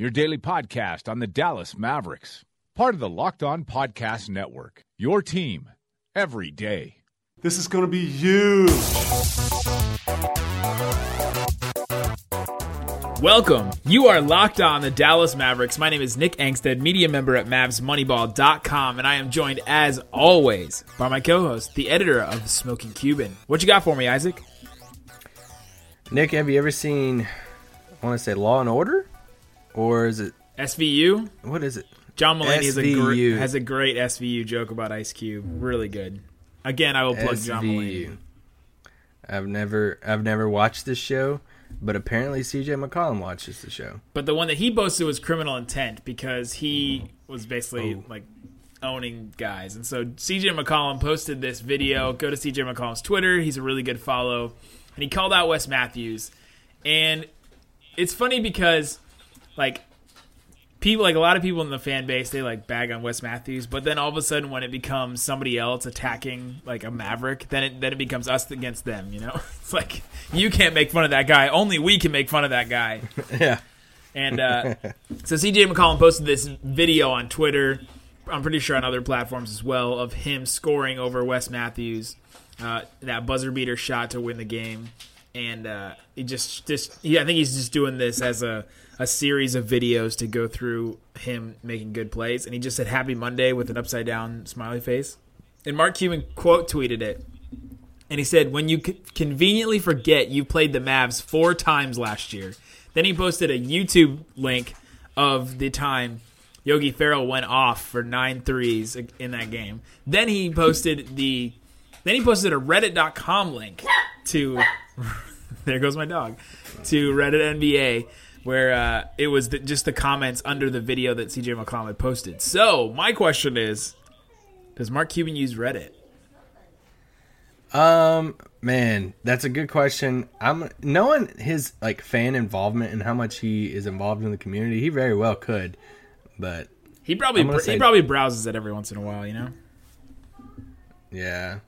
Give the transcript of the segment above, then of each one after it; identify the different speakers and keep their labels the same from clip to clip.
Speaker 1: your daily podcast on the Dallas Mavericks. Part of the Locked On Podcast Network. Your team every day.
Speaker 2: This is going to be huge.
Speaker 3: Welcome. You are locked on the Dallas Mavericks. My name is Nick Angstadt, media member at MavsMoneyball.com, and I am joined, as always, by my co-host, the editor of Smoking Cuban. What you got for me, Isaac?
Speaker 4: Nick, have you ever seen? I want to say Law and Order, or is it
Speaker 3: SVU?
Speaker 4: what is it?
Speaker 3: John Mulaney has a, gr- has a great SVU joke about Ice Cube. Really good. Again, I will plug John Mulaney.
Speaker 4: I've never, I've never watched this show, but apparently C.J. McCollum watches the show.
Speaker 3: But the one that he posted was criminal intent because he was basically
Speaker 4: Oh.
Speaker 3: like owning guys. And so CJ McCollum posted this video. Go to CJ McCollum's Twitter. He's a really good follow. And he called out Wes Matthews. And it's funny because like people like a lot of people in the fan base they like bag on Wes Matthews, but then all of a sudden when it becomes somebody else attacking like a Maverick, then it then it becomes us against them, you know? It's like you can't make fun of that guy, only we can make fun of that guy.
Speaker 4: yeah,
Speaker 3: And uh, so CJ McCollum posted this video on Twitter. I'm pretty sure on other platforms as well of him scoring over Wes Matthews, uh, that buzzer beater shot to win the game. And uh, he just, just, yeah, I think he's just doing this as a, a series of videos to go through him making good plays. And he just said "Happy Monday" with an upside down smiley face. And Mark Cuban quote tweeted it, and he said, "When you c- conveniently forget you played the Mavs four times last year." Then he posted a YouTube link of the time Yogi Ferrell went off for nine threes in that game. Then he posted the, then he posted a Reddit.com link to, there goes my dog, to Reddit NBA. Where uh, it was the, just the comments under the video that CJ McCollum had posted. So my question is, does Mark Cuban use Reddit?
Speaker 4: um, man, that's a good question. I'm knowing his like fan involvement and how much he is involved in the community. He very well could, but
Speaker 3: He probably
Speaker 4: I'm
Speaker 3: he probably browses it every once in a while, you know.
Speaker 4: yeah.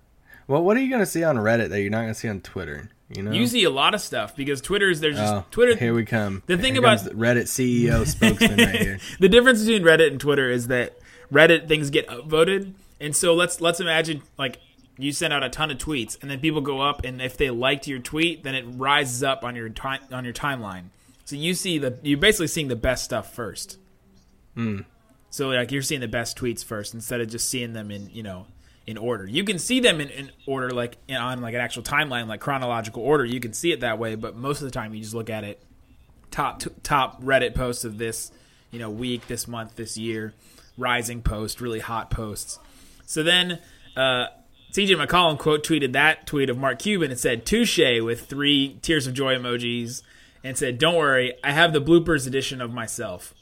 Speaker 4: Well, what are you gonna see on Reddit that you're not gonna see on Twitter? You know,
Speaker 3: You see a lot of stuff because Twitter's there's just
Speaker 4: Oh,
Speaker 3: Twitter.
Speaker 4: Here we come.
Speaker 3: The thing
Speaker 4: Here
Speaker 3: about-
Speaker 4: Reddit CEO spokesman right here.
Speaker 3: the difference between Reddit and Twitter is that Reddit things get upvoted, and so let's let's imagine like you send out a ton of tweets, and then people go up, and if they liked your tweet, then it rises up on your time on your timeline. So you see the you're basically seeing the best stuff first. Hmm. So like you're seeing the best tweets first instead of just seeing them in you know in order. You can see them in, in order like on like an actual timeline, like chronological order. You can see it that way, but most of the time you just look at it top t- top Reddit posts of this you know week, this month, this year, rising post, really hot posts. So then uh, CJ McCollum quote tweeted that tweet of Mark Cuban and said touche with three tears of joy emojis and said, "Don't worry, I have the bloopers edition of myself."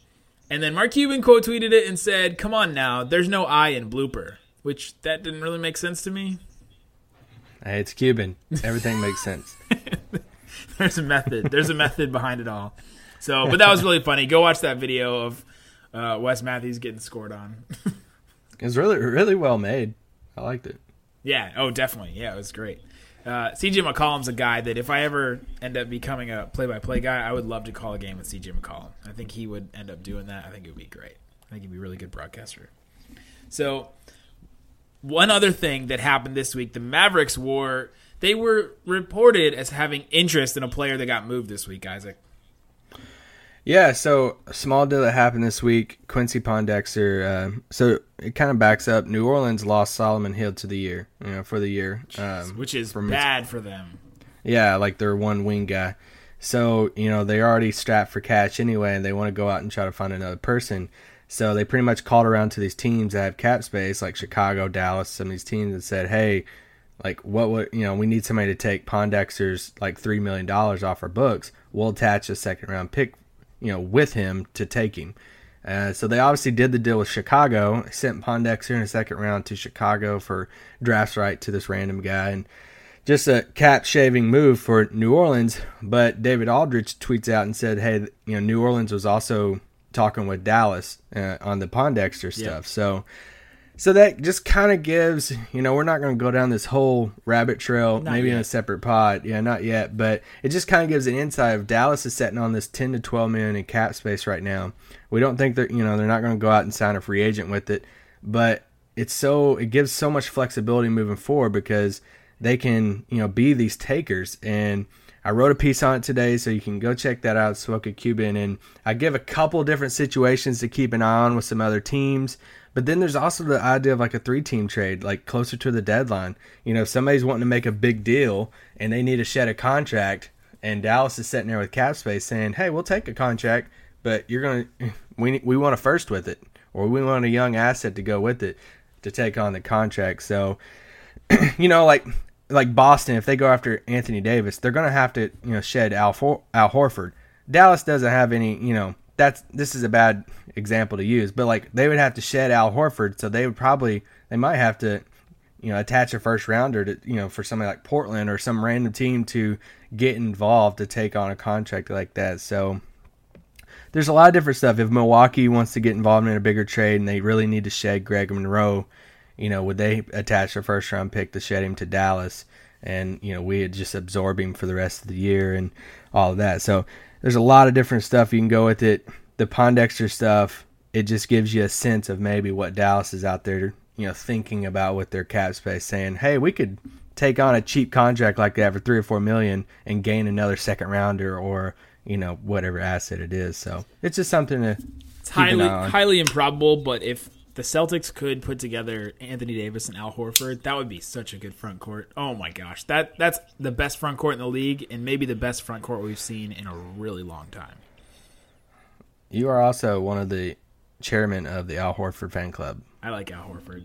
Speaker 3: And then Mark Cuban quote tweeted it and said, "Come on now, there's no I in blooper," which that didn't really make sense to me.
Speaker 4: Hey, it's Cuban. Everything makes sense.
Speaker 3: There's a method. There's a method behind it all. So, but that was really funny. Go watch that video of uh, Wes Matthews getting scored on.
Speaker 4: It was really, really well made. I liked it.
Speaker 3: yeah. Oh, definitely. Yeah, it was great. Uh, CJ McCollum's a guy that if I ever end up becoming a play-by-play guy, I would love to call a game with CJ McCollum. I think he would end up doing that. I think it would be great. I think he'd be a really good broadcaster. So, one other thing that happened this week, the Mavericks were they were reported as having interest in a player that got moved this week, Isaac.
Speaker 4: Yeah, so a small deal that happened this week. Quincy Pondexter. Uh, so it kind of backs up. New Orleans lost Solomon Hill to the year, you know, for the year, um,
Speaker 3: which is bad for them.
Speaker 4: Yeah, like their one wing guy. So you know they're already strapped for cash anyway, and they want to go out and try to find another person. So they pretty much called around to these teams that have cap space, like Chicago, Dallas, some of these teams, and said, "Hey, like what would you know? We need somebody to take Pondexter's like three million dollars off our books. We'll attach a second round pick, you know, with him to take him." Uh, so they obviously did the deal with Chicago. Sent Pondexter in the second round to Chicago for drafts right to this random guy, and just a cap shaving move for New Orleans. But David Aldridge tweets out and said, "Hey, you know, New Orleans was also talking with Dallas uh, on the Pondexter stuff."
Speaker 3: Yeah.
Speaker 4: So so that just kind of gives, you know, we're not going to go down this whole rabbit trail,
Speaker 3: Not
Speaker 4: maybe in a separate pod. Yeah, not yet, but it just kind of gives an insight of Dallas is setting on this 10 to 12 million in cap space right now. We don't think that, you know, they're not going to go out and sign a free agent with it, but it's so it gives so much flexibility moving forward because they can, you know, be these takers and I wrote a piece on it today, so you can go check that out, Smoking Cuban. And I give a couple different situations to keep an eye on with some other teams. But then there's also the idea of like a three team trade, like closer to the deadline. You know, if somebody's wanting to make a big deal and they need to shed a contract, and Dallas is sitting there with cap space saying, hey, we'll take a contract, but you're going to, we, we want a first with it, or we want a young asset to go with it to take on the contract. So, you know, like like Boston, if they go after Anthony Davis, they're going to have to you know shed Al For- Al Horford. Dallas doesn't have any, you know, that's this is a bad example to use, but like they would have to shed Al Horford, so they would probably they might have to you know attach a first rounder to you know for somebody like Portland or some random team to get involved to take on a contract like that. So there's a lot of different stuff. If Milwaukee wants to get involved in a bigger trade and they really need to shed Greg Monroe, you know, would they attach a first round pick to shed him to Dallas? And, you know, we would just absorb him for the rest of the year and all of that. So there's a lot of different stuff you can go with it. The Pondexter stuff, it just gives you a sense of maybe what Dallas is out there, you know, thinking about with their cap space, saying, hey, we could take on a cheap contract like that for three or four million and gain another second rounder or, you know, whatever asset it is. So it's just something to
Speaker 3: It's highly highly improbable, but if the Celtics could put together Anthony Davis and Al Horford, that would be such a good front court. Oh my gosh, that that's the best front court in the league, and maybe the best front court we've seen in a really long time.
Speaker 4: You are also one of the chairman of the Al Horford fan club.
Speaker 3: I like Al Horford.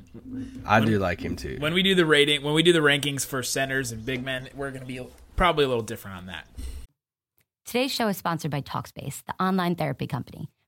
Speaker 4: I do like him too.
Speaker 3: When we do the rating, when we do the rankings for centers and big men, we're going to be probably a little different on that.
Speaker 5: Today's show is sponsored by Talkspace, the online therapy company.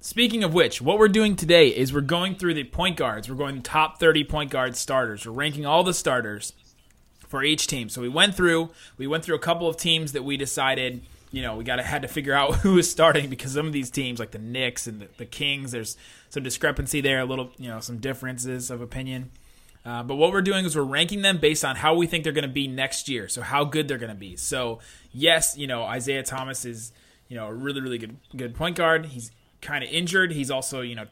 Speaker 3: Speaking of which, what we're doing today is we're going through the point guards. We're going top 30 point guard starters. We're ranking all the starters for each team. So we went through we went through a couple of teams that we decided, you know, we got to had to figure out who is starting because some of these teams like the Knicks and the, the Kings, there's some discrepancy there, a little, you know, some differences of opinion. Uh, but what we're doing is we're ranking them based on how we think they're going to be next year. So how good they're going to be. So yes, you know Isaiah Thomas is you know a really really good good point guard. He's kind of injured. He's also you know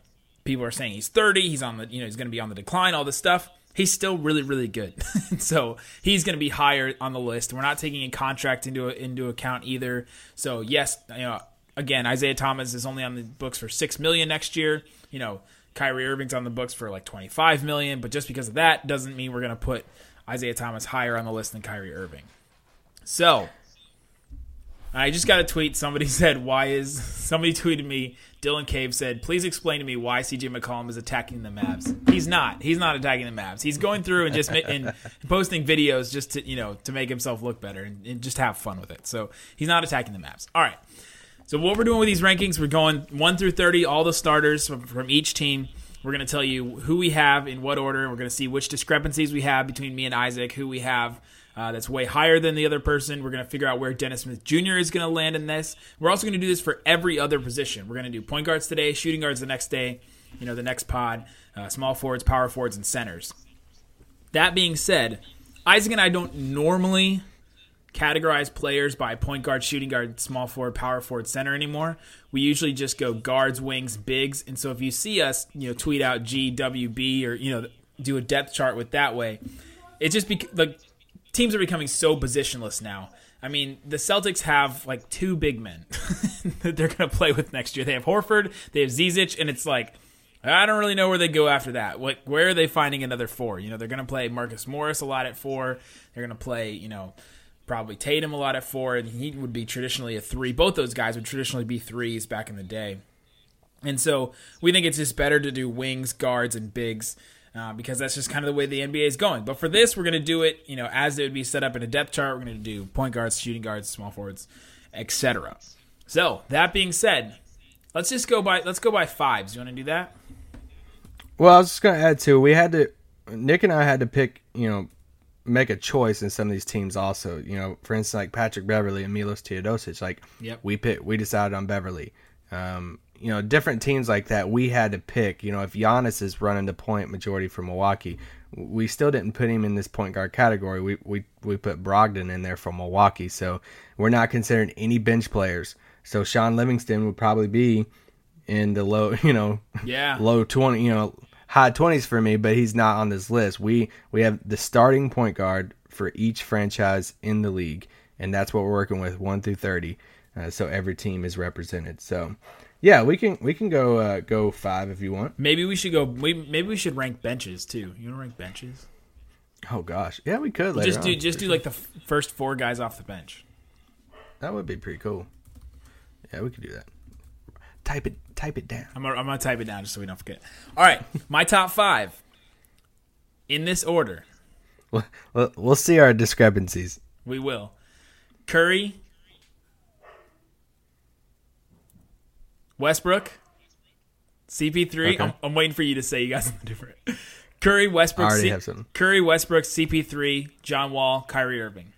Speaker 3: people are saying he's 30. He's on the you know he's going to be on the decline. All this stuff. He's still really really good. so he's going to be higher on the list. We're not taking a contract into into account either. So yes, you know again Isaiah Thomas is only on the books for six million next year. You know Kyrie Irving's on the books for like 25 million, but just because of that doesn't mean we're going to put Isaiah Thomas higher on the list than Kyrie Irving. So, I just got a tweet. Somebody said, "Why is?" Somebody tweeted me. Dylan Cave said, "Please explain to me why CJ McCollum is attacking the Mavs." He's not. He's not attacking the Mavs. He's going through and just and posting videos just to you know to make himself look better and, and just have fun with it. So he's not attacking the Mavs. All right. So what we're doing with these rankings, we're going one through thirty, all the starters from, from each team. We're going to tell you who we have in what order. We're going to see which discrepancies we have between me and Isaac, who we have uh, that's way higher than the other person. We're going to figure out where Dennis Smith Jr. is going to land in this. We're also going to do this for every other position. We're going to do point guards today, shooting guards the next day, you know, the next pod, uh, small forwards, power forwards, and centers. That being said, Isaac and I don't normally categorize players by point guard, shooting guard, small forward, power forward, center anymore. We usually just go guards, wings, bigs. And so if you see us, you know, tweet out GWB or you know, do a depth chart with that way, it just be like teams are becoming so positionless now. I mean, the Celtics have like two big men that they're going to play with next year. They have Horford, they have Zizic, and it's like I don't really know where they go after that. What where are they finding another four? You know, they're going to play Marcus Morris a lot at four. They're going to play, you know, probably Tatum a lot at four, and he would be traditionally a three. Both those guys would traditionally be threes back in the day. And so we think it's just better to do wings, guards, and bigs. Uh, because that's just kind of the way the NBA is going. But for this, we're going to do it, you know, as it would be set up in a depth chart. We're going to do point guards, shooting guards, small forwards, etc. So that being said, let's just go by let's go by fives. You want to do that?
Speaker 4: Well, I was just gonna add to we had to Nick and I had to pick, you know, make a choice in some of these teams also. You know, for instance like Patrick Beverley and Milos Teodosic, like
Speaker 3: Yep.
Speaker 4: we picked we decided on Beverley. Um, you know, different teams like that we had to pick. You know, if Giannis is running the point majority for Milwaukee, we still didn't put him in this point guard category. We we we put Brogdon in there for Milwaukee, so we're not considering any bench players. So Shaun Livingston would probably be in the low, you know,
Speaker 3: Yeah.
Speaker 4: low 20, you know, high 20s for me, but he's not on this list. We we have the starting point guard for each franchise in the league, and that's what we're working with 1 through 30. Uh, so every team is represented. So yeah, we can we can go uh, go 5 if you want.
Speaker 3: Maybe we should go. We, maybe we should rank benches too. You want to rank benches?
Speaker 4: Oh gosh. Yeah, we could later
Speaker 3: just do
Speaker 4: on.
Speaker 3: just do like the f- first four guys off the bench.
Speaker 4: That would be pretty cool. Yeah, we could do that. Type it type it down.
Speaker 3: I'm gonna, I'm gonna type it down just so we don't forget. All right, my top five in this order.
Speaker 4: We'll see our discrepancies.
Speaker 3: We will. Curry, Westbrook, CP3.
Speaker 4: Okay.
Speaker 3: I'm, I'm waiting for you to say you guys are different. Curry, Westbrook,
Speaker 4: I already
Speaker 3: C-. Curry, Westbrook, CP3, John Wall, Kyrie Irving.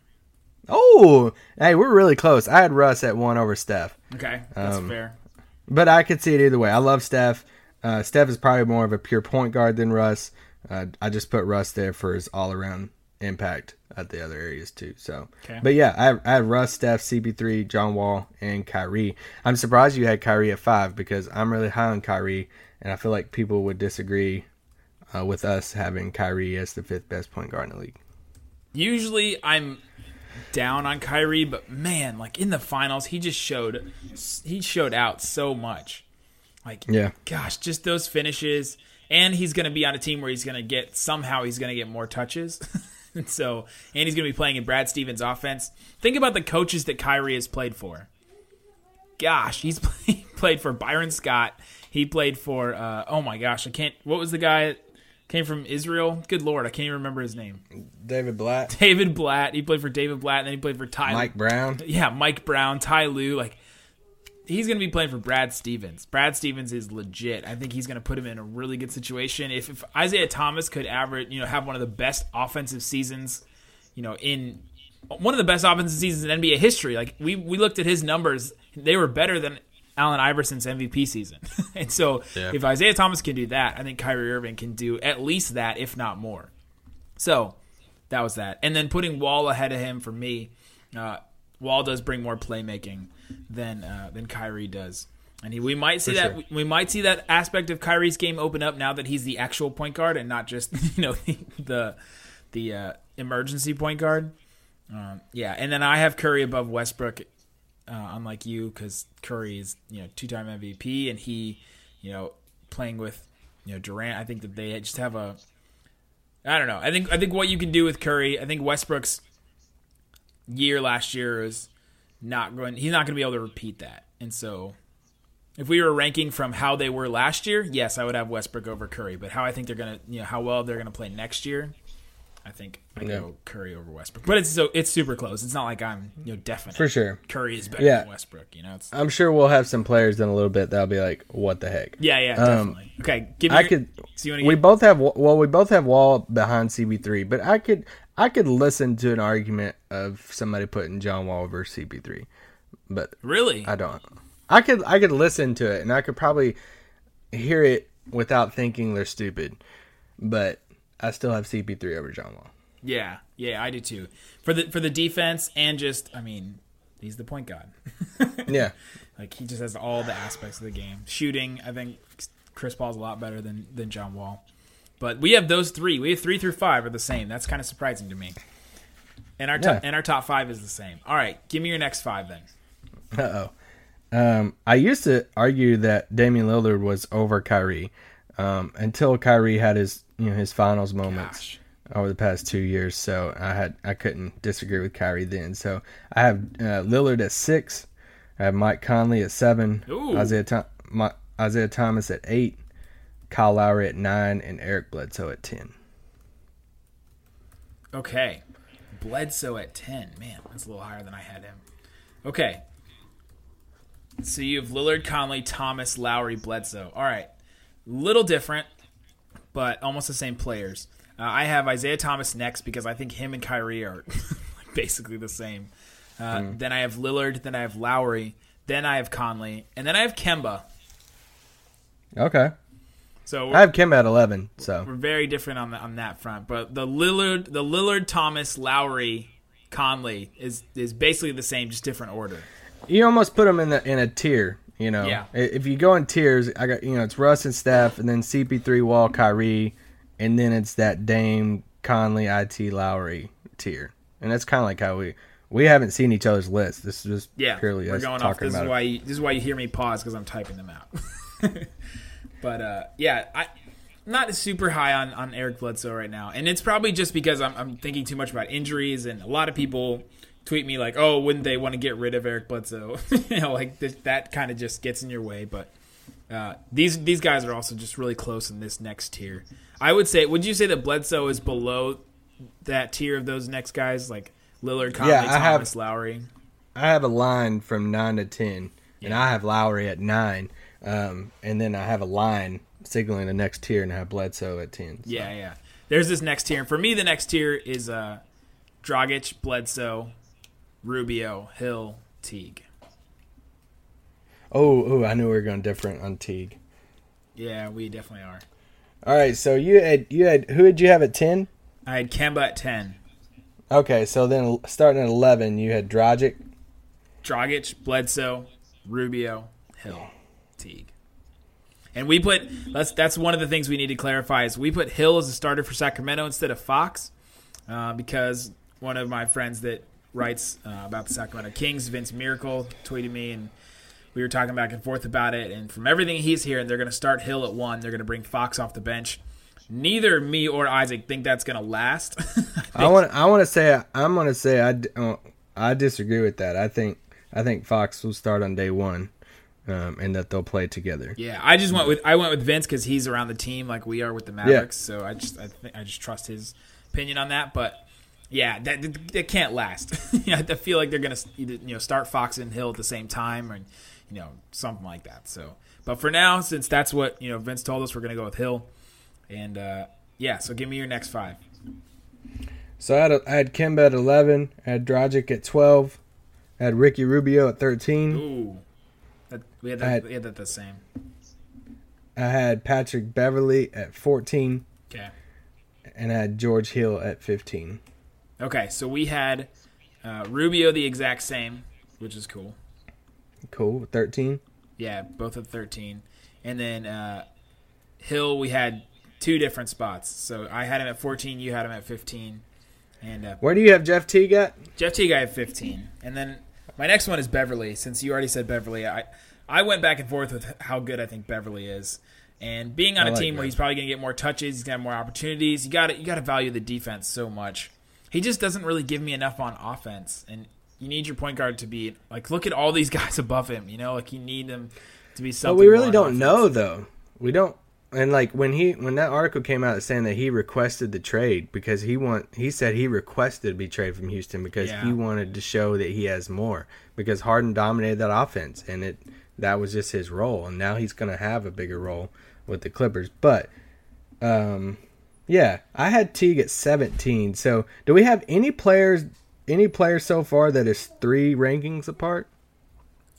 Speaker 4: Oh, hey, we're really close. I had Russ at 1 over Steph.
Speaker 3: Okay, that's
Speaker 4: Um,
Speaker 3: fair.
Speaker 4: But I could see it either way. I love Steph. Uh, Steph is probably more of a pure point guard than Russ. Uh, I just put Russ there for his all around impact at the other areas too. So,
Speaker 3: Okay.
Speaker 4: but yeah, I have, I have Russ, Steph, CP3, John Wall, and Kyrie. I'm surprised you had Kyrie at five because I'm really high on Kyrie, and I feel like people would disagree uh, with us having Kyrie as the fifth best point guard in the league.
Speaker 3: Usually I'm down on Kyrie, but man, like in the finals, he just showed he showed out so much. Like
Speaker 4: Yeah.
Speaker 3: gosh, just those finishes, and he's going to be on a team where he's going to get somehow he's going to get more touches. and so, and he's going to be playing in Brad Stevens' offense. Think about the coaches that Kyrie has played for. Gosh, he's play, played for Byron Scott. He played for uh, oh my gosh, I can't. What was the guy? that Came from Israel. Good lord, I can't even remember his name.
Speaker 4: David Blatt,
Speaker 3: David Blatt. He played for David Blatt, and then he played for Ty.
Speaker 4: Mike Brown.
Speaker 3: Yeah, Mike Brown, Ty Lue. Like he's going to be playing for Brad Stevens. Brad Stevens is legit. I think he's going to put him in a really good situation. If, if Isaiah Thomas could average, you know, have one of the best offensive seasons, you know, in one of the best offensive seasons in NBA history. Like we we looked at his numbers, they were better than Allen Iverson's MVP season. and so
Speaker 4: Yeah.
Speaker 3: if Isaiah Thomas can do that, I think Kyrie Irving can do at least that, if not more. So that was that. And then putting Wall ahead of him for me, uh, Wall does bring more playmaking than uh, than Kyrie does. And he, we might see
Speaker 4: For
Speaker 3: that
Speaker 4: sure.
Speaker 3: we might see that aspect of Kyrie's game open up now that he's the actual point guard and not just you know the the, the uh, emergency point guard. Um, yeah, and then I have Curry above Westbrook, uh, unlike you, because Curry is you know two time MVP and he, you know, playing with you know Durant. I think that they just have a. I don't know. I think I think what you can do with Curry. I think Westbrook's year last year is not going. He's not going to be able to repeat that, and so. If we were ranking from how they were last year, yes, I would have Westbrook over Curry. But how I think they're gonna, you know, how well they're gonna play next year, I think I
Speaker 4: Yeah.
Speaker 3: go Curry over Westbrook. But it's so it's super close. It's not like I'm you know definite.
Speaker 4: For sure.
Speaker 3: Curry is better
Speaker 4: Yeah.
Speaker 3: than Westbrook. You know, it's
Speaker 4: I'm sure we'll have some players in a little bit that'll be like, "What the heck?"
Speaker 3: yeah, yeah,
Speaker 4: Um,
Speaker 3: definitely. Okay, give me.
Speaker 4: I
Speaker 3: your-
Speaker 4: could.
Speaker 3: So
Speaker 4: We
Speaker 3: to
Speaker 4: both have well, we both have Wall behind CP3, but I could I could listen to an argument of somebody putting John Wall versus CP3, but
Speaker 3: really?
Speaker 4: I don't. I could I could listen to it and I could probably hear it without thinking they're stupid, but I still have CP3 over John Wall.
Speaker 3: Yeah, yeah, I do too. For the for the defense and just, I mean, he's the point guard.
Speaker 4: Yeah,
Speaker 3: Like he just has all the aspects of the game. Shooting, I think Chris Paul's a lot better than than John Wall. But we have those three. We have three through five are the same. That's kind of surprising to me. And our top,
Speaker 4: Yeah.
Speaker 3: and our top five is the same. All right, give me your next five then.
Speaker 4: Uh oh. Um, I used to argue that Damian Lillard was over Kyrie, um, until Kyrie had his you know his finals moments
Speaker 3: Gosh.
Speaker 4: over the past two years. So I had I couldn't disagree with Kyrie then. So I have uh, Lillard at six. I have Mike Conley at seven.
Speaker 3: Ooh.
Speaker 4: Isaiah my, Isaiah Thomas at eight. Kyle Lowry at nine and Eric Bledsoe at ten.
Speaker 3: Okay. Bledsoe at 10. Man, that's a little higher than I had him. Okay. So you have Lillard, Conley, Thomas, Lowry, Bledsoe. All right. Little different, but almost the same players. Uh, I have Isaiah Thomas next because I think him and Kyrie are basically the same. Uh, Then I have Lillard. Then I have Lowry. Then I have Conley. And then I have Kemba.
Speaker 4: Okay.
Speaker 3: So
Speaker 4: I have Kim at eleven. So
Speaker 3: we're very different on the, on that front. But the Lillard, the Lillard, Thomas, Lowry, Conley is is basically the same, just different order.
Speaker 4: you almost put them in the in a tier. You know,
Speaker 3: Yeah.
Speaker 4: If you go in tiers, I got you know it's Russ and Steph, and then CP3, Wall, Kyrie, and then it's that Dame, Conley, It, Lowry tier, and that's kind of like how we we haven't seen each other's list. This is just
Speaker 3: Yeah,
Speaker 4: purely
Speaker 3: we're
Speaker 4: us
Speaker 3: going off. This is
Speaker 4: about it.
Speaker 3: why you, this is why you hear me pause because I'm typing them out. but uh, yeah, I I'm not super high on, on Eric Bledsoe right now, and it's probably just because I'm, I'm thinking too much about injuries, and a lot of people tweet me like, "Oh, wouldn't they want to get rid of Eric Bledsoe?" you know, like this, that kind of just gets in your way. But uh, these these guys are also just really close in this next tier. I would say, would you say that Bledsoe is below that tier of those next guys, like Lillard, Conley,
Speaker 4: Yeah, I have-
Speaker 3: Thomas, Lowry?
Speaker 4: I have a line from nine to ten, and I have Lowry at nine, um, and then I have a line signaling the next tier, and I have Bledsoe at ten. So-
Speaker 3: Yeah, yeah. There's this next tier. And for me, the next tier is uh, Dragic, Bledsoe, Rubio, Hill, Teague.
Speaker 4: Oh, oh, I knew we were going different on Teague.
Speaker 3: Yeah, we definitely are.
Speaker 4: All right, so you had you had who did you have at ten?
Speaker 3: I had Kemba at 10,
Speaker 4: Okay, so then starting at eleven, you had Dragic.
Speaker 3: Dragic, Bledsoe, Rubio, Hill, Teague. And we put that's that's one of the things we need to clarify is we put Hill as a starter for Sacramento instead of Fox, uh, because one of my friends that writes uh, about the Sacramento Kings, Vince Miracle, tweeted me and we were talking back and forth about it. And from everything he's hearing, they're going to start Hill at one. They're going to bring Fox off the bench. Neither me or Isaac think that's going to last.
Speaker 4: I want I want to say I'm going to say I, I disagree with that. I think I think Fox will start on day one, um, and that they'll play together.
Speaker 3: Yeah, I just went with I went with Vince because he's around the team like we are with the Mavericks. So I just I, think I just trust his opinion on that. But yeah, that that, that can't last. yeah, I feel like they're gonna you know start Fox and Hill at the same time, or you know something like that. So, but for now, since that's what you know Vince told us, we're gonna go with Hill. And uh, yeah, so give me your next five.
Speaker 4: So I had a, I had Kemba at eleven, I had Dragic at twelve, I had Ricky Rubio at thirteen,
Speaker 3: Ooh, that, we had that,
Speaker 4: had-
Speaker 3: we had that the same.
Speaker 4: I had Patrick Beverley at fourteen,
Speaker 3: Okay.
Speaker 4: and I had George Hill at fifteen.
Speaker 3: Okay, so we had uh, Rubio the exact same, which is cool.
Speaker 4: Cool, thirteen.
Speaker 3: Yeah, both at 13. And then uh, Hill, we had two different spots. So I had him at 14, you had him at 15. And uh,
Speaker 4: Where do you have Jeff Teague at?
Speaker 3: Jeff Teague, I have 15. And then my next one is Beverley. Since you already said Beverley, I, I went back and forth with how good I think Beverley is. And being on
Speaker 4: I
Speaker 3: a
Speaker 4: like
Speaker 3: team where he's probably going to get more touches, he's going to have more opportunities. You got to you got to value the defense so much. He just doesn't really give me enough on offense, and you need your point guard to be like look at all these guys above him. You know, like you need them to be
Speaker 4: But
Speaker 3: something.
Speaker 4: we really don't
Speaker 3: offense.
Speaker 4: know though. We don't. And like when he when that article came out saying that he requested the trade because he want he said he requested to be traded from Houston because
Speaker 3: Yeah.
Speaker 4: he wanted to show that he has more because Harden dominated that offense and it that was just his role and now he's gonna have a bigger role with the Clippers. But um yeah, I had Teague at seventeen. So do we have any players any player so far that is three rankings apart?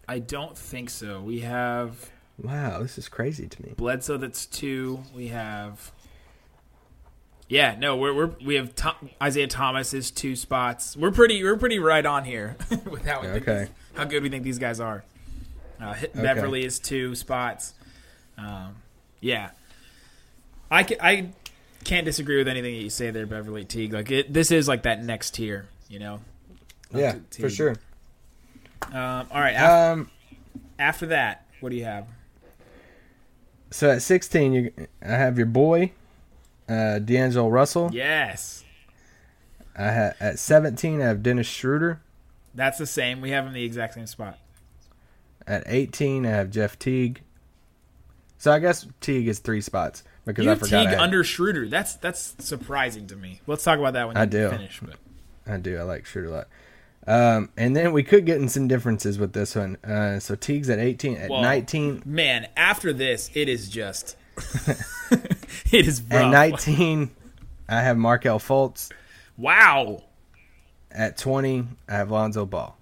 Speaker 3: I don't think so. We have
Speaker 4: Wow, this is crazy to me.
Speaker 3: Bledsoe that's two. We have. Yeah, no, we're, we're we have Tom, Isaiah Thomas is two spots. We're pretty we're pretty right on here with how we think
Speaker 4: Okay.
Speaker 3: these- how good we think these guys are. Uh, Hit- Beverley is two spots. Um, yeah, I can, I can't disagree with anything that you say there, Beverley Teague. Like it, this is like that next tier, you know.
Speaker 4: Yeah, for sure.
Speaker 3: Um, all right, after,
Speaker 4: Um
Speaker 3: after that, what do you have?
Speaker 4: So at 16, you I have your boy, uh, D'Angelo Russell.
Speaker 3: Yes.
Speaker 4: I ha- at 17, I have Dennis Schroeder.
Speaker 3: That's the same. We have him in the exact same spot.
Speaker 4: At 18, I have Jeff Teague. So I guess Teague is three spots because
Speaker 3: You
Speaker 4: I
Speaker 3: have
Speaker 4: forgot.
Speaker 3: Teague
Speaker 4: I,
Speaker 3: under Schroeder. That's that's surprising to me. Let's talk about that when
Speaker 4: I do.
Speaker 3: finish. But
Speaker 4: I do. I like Schroeder a lot. Um, and then we could get in some differences with this one. Uh, so Teague's at 18. At
Speaker 3: Well,
Speaker 4: 19,
Speaker 3: man, after this, it is just it is rough.
Speaker 4: at 19, I have Markelle Fultz.
Speaker 3: Wow.
Speaker 4: At 20, I have Lonzo Ball.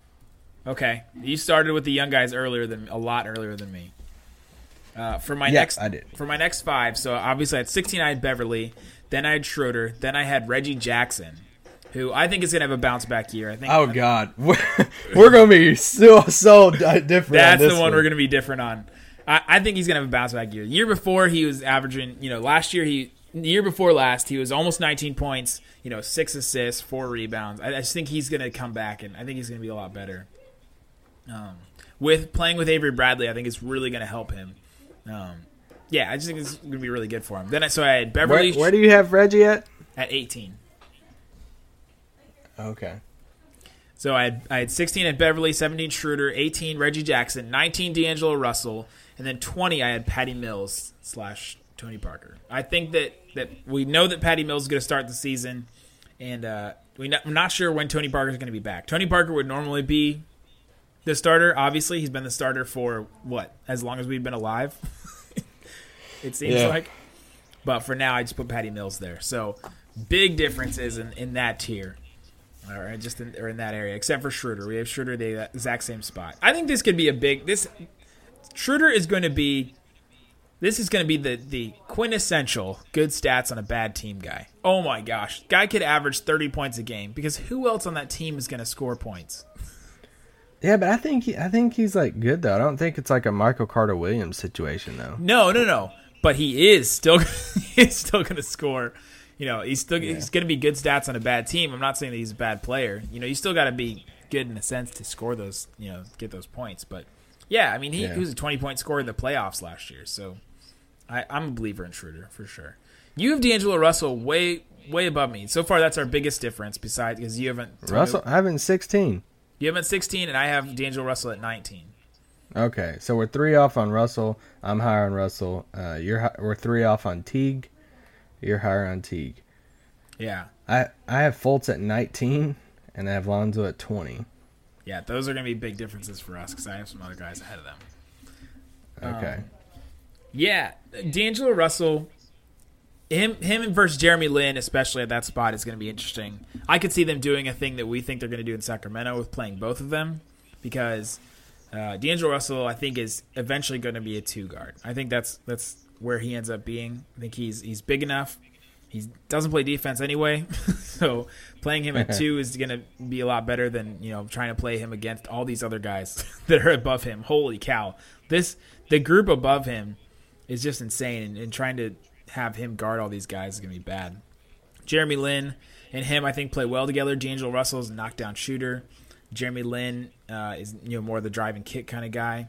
Speaker 3: Okay, you started with the young guys earlier than a lot earlier than me. Uh, for my
Speaker 4: Yeah,
Speaker 3: next,
Speaker 4: I did.
Speaker 3: For my next five, so obviously I had 16. I had Beverley, then I had Schroeder, then I had Reggie Jackson, who I think is gonna have a bounce back year. I think.
Speaker 4: Oh God, we're, we're gonna be so so different.
Speaker 3: That's
Speaker 4: on
Speaker 3: the
Speaker 4: this
Speaker 3: one, we're going to be different on. I, I think he's going to have a bounce back year. The year before, he was averaging, you know, last year, he, the year before last, he was almost 19 points, you know, six assists, four rebounds. I, I just think he's going to come back, and I think he's going to be a lot better. Um, with playing with Avery Bradley, I think it's really going to help him. Um, yeah, I just think it's going to be really good for him. Then, I, so I had
Speaker 4: Where,
Speaker 3: Beverley
Speaker 4: where do you have Reggie at?
Speaker 3: at 18.
Speaker 4: Okay.
Speaker 3: So I had, I had 16 at Beverley, 17 Schroeder, 18 Reggie Jackson, 19 D'Angelo Russell, and then 20 I had Patty Mills slash Tony Parker. I think that, that we know that Patty Mills is going to start the season, and uh, we not, I'm not sure when Tony Parker is going to be back. Tony Parker would normally be the starter. Obviously, he's been the starter for what as long as we've been alive. it seems
Speaker 4: Yeah.
Speaker 3: like. But for now, I just put Patty Mills there. So big differences in, in that tier or just in, or in that area, except for Schroeder. We have Schroeder the exact same spot. I think this could be a big. This Schroeder is going to be. This is going to be the the quintessential good stats on a bad team guy. Oh my gosh, guy could average thirty points a game because who else on that team is going to score points?
Speaker 4: Yeah, but I think he, I think he's like good though. I don't think it's like a Michael Carter Williams situation though.
Speaker 3: No, no, no. But he is still he's still going to score. You know, he's still he's going to be good stats on a bad team. I'm not saying that he's a bad player. You know, you still got to be good in a sense to score those. You know, get those points. But yeah, I mean, he,
Speaker 4: Yeah.
Speaker 3: he was a 20 point scorer in the playoffs last year. So I, I'm a believer in Schroeder for sure. You have D'Angelo Russell way way above me. So far, that's our biggest difference. Besides, because you haven't
Speaker 4: Russell, I have him 16.
Speaker 3: you haven't 16, and I have D'Angelo Russell at 19.
Speaker 4: Okay, so we're three off on Russell. I'm higher on Russell. Uh, you're we're three off on Teague. You're higher on Teague.
Speaker 3: Yeah.
Speaker 4: I I have Fultz at 19, and I have Lonzo at 20.
Speaker 3: Yeah, those are going to be big differences for us because I have some other guys ahead of them.
Speaker 4: Okay.
Speaker 3: Yeah, D'Angelo Russell, him him versus Jeremy Lin, especially at that spot, is going to be interesting. I could see them doing a thing that we think they're going to do in Sacramento with playing both of them, because uh, D'Angelo Russell, I think, is eventually going to be a two guard. I think that's that's where he ends up being. I think he's he's big enough. He doesn't play defense anyway, so playing him at two is going to be a lot better than you know trying to play him against all these other guys that are above him. Holy cow! This the group above him is just insane, and, and trying to have him guard all these guys is going to be bad. Jeremy Lin and him, I think, play well together. D'Angelo Russell is a knockdown shooter. Jeremy Lin uh, is you know more of the drive and kick kind of guy,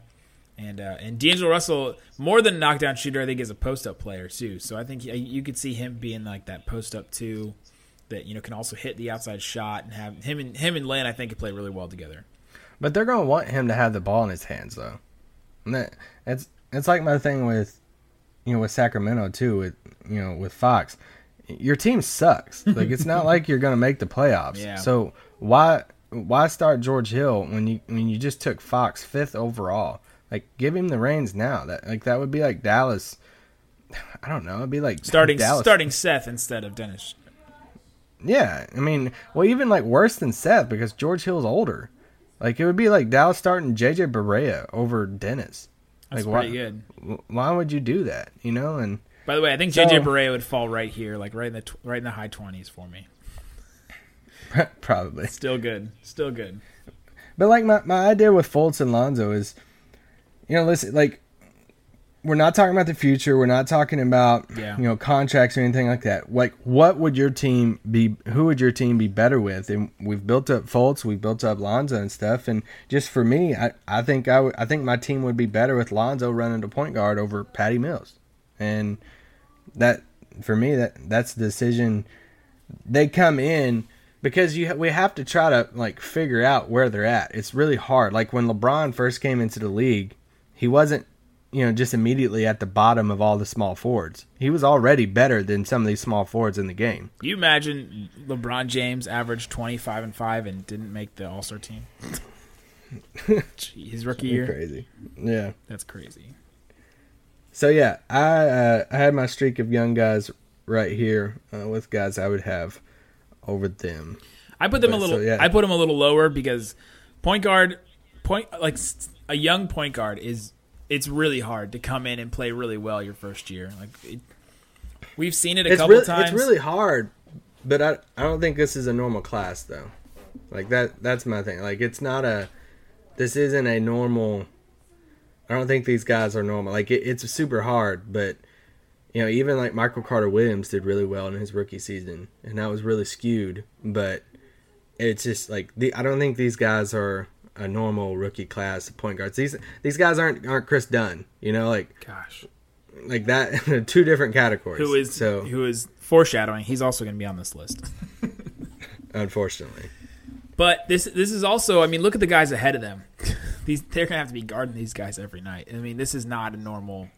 Speaker 3: and uh, and D'Angelo Russell more than a knockdown shooter, I think, is a post up player too. So I think you could see him being like that post up too, that you know can also hit the outside shot and have him and him and Lin, I think, could play really well together.
Speaker 4: But they're gonna want him to have the ball in his hands, though. And that it's it's like my thing with, you know, with Sacramento too. With you know, with Fox, your team sucks. Like it's not like you're gonna make the playoffs.
Speaker 3: Yeah.
Speaker 4: So why why start George Hill when you when you just took Fox fifth overall? Like give him the reins now. That like that would be like Dallas. I don't know. It'd be like
Speaker 3: Starting
Speaker 4: Dallas.
Speaker 3: starting Seth instead of Dennis.
Speaker 4: Yeah, I mean, well, even like worse than Seth because George Hill's older. Like it would be like Dallas starting JJ Barea over Dennis.
Speaker 3: That's
Speaker 4: like
Speaker 3: pretty
Speaker 4: why,
Speaker 3: good.
Speaker 4: Why would you do that? You know, and
Speaker 3: By the way, I think
Speaker 4: So-
Speaker 3: JJ Barea would fall right here, like right in the right in the high twenties for me.
Speaker 4: probably.
Speaker 3: Still good, still good.
Speaker 4: But like my my idea with Fultz and Lonzo is, you know, listen, like we're not talking about the future. We're not talking about
Speaker 3: Yeah.
Speaker 4: you know contracts or anything like that. Like, what would your team be? Who would your team be better with? And we've built up Fultz, we've built up Lonzo and stuff. And just for me, I I think I I think my team would be better with Lonzo running to point guard over Patty Mills. and that for me that that's the decision. They come in because you ha- we have to try to like figure out where they're at. It's really hard. Like when LeBron first came into the league, he wasn't you know just immediately at the bottom of all the small forwards. He was already better than some of these small forwards in the game.
Speaker 3: You imagine LeBron James averaged twenty five and five and didn't make the All Star team. Gee, His rookie year.
Speaker 4: Crazy. Yeah.
Speaker 3: That's crazy.
Speaker 4: So yeah, I uh, I had my streak of young guys right here uh, with guys I would have over them.
Speaker 3: I put them a little.
Speaker 4: so, yeah.
Speaker 3: I put them a little lower because point guard, point like s- a young point guard is. It's really hard to come in and play really well your first year. Like it, we've seen it a
Speaker 4: It's
Speaker 3: couple
Speaker 4: really
Speaker 3: times.
Speaker 4: it's really hard, but I I don't think this is a normal class though. Like that that's my thing. Like it's not a this isn't a normal. I don't think these guys are normal. Like it, it's super hard, but you know even like Michael Carter Williams did really well in his rookie season, and that was really skewed. But it's just like the I don't think these guys are a normal rookie class of point guards. These these guys aren't aren't Chris Dunn. You know, like
Speaker 3: Gosh,
Speaker 4: like that. two different categories.
Speaker 3: who is
Speaker 4: so
Speaker 3: who is foreshadowing? He's also going to be on this list.
Speaker 4: unfortunately.
Speaker 3: But this this is also. I mean, look at the guys ahead of them. these they're going to have to be guarding these guys every night. I mean, this is not a normal.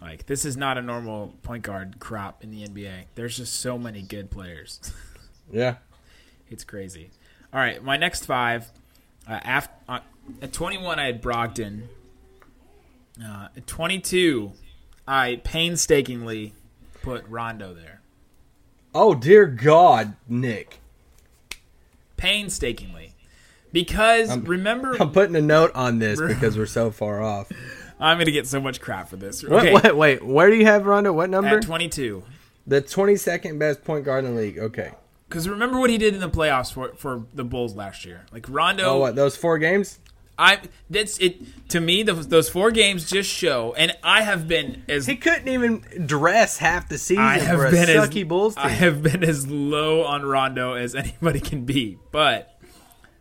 Speaker 3: Like this is not a normal point guard crop in the NBA. There's just so many good players.
Speaker 4: Yeah.
Speaker 3: It's crazy. All right, my next five. Uh, after, uh, at 21, I had Brogdon. Uh, at 22, I painstakingly put Rondo there.
Speaker 4: Oh dear God, Nick.
Speaker 3: Painstakingly, because remember,
Speaker 4: I'm putting a note on this because we're so far off.
Speaker 3: I'm gonna get so much crap for this. Okay,
Speaker 4: what, wait, where do you have Rondo? What number?
Speaker 3: at 22,
Speaker 4: the 22nd best point guard in the league. Okay.
Speaker 3: Because remember what he did in the playoffs for for the Bulls last year. Like Rondo,
Speaker 4: Oh, what? Those four games?
Speaker 3: I that's it to me. Those, those four games just show, and I have been as
Speaker 4: He couldn't even dress half the season
Speaker 3: I have
Speaker 4: for a
Speaker 3: been as
Speaker 4: sucky Bulls team.
Speaker 3: I have been as low on Rondo as anybody can be, but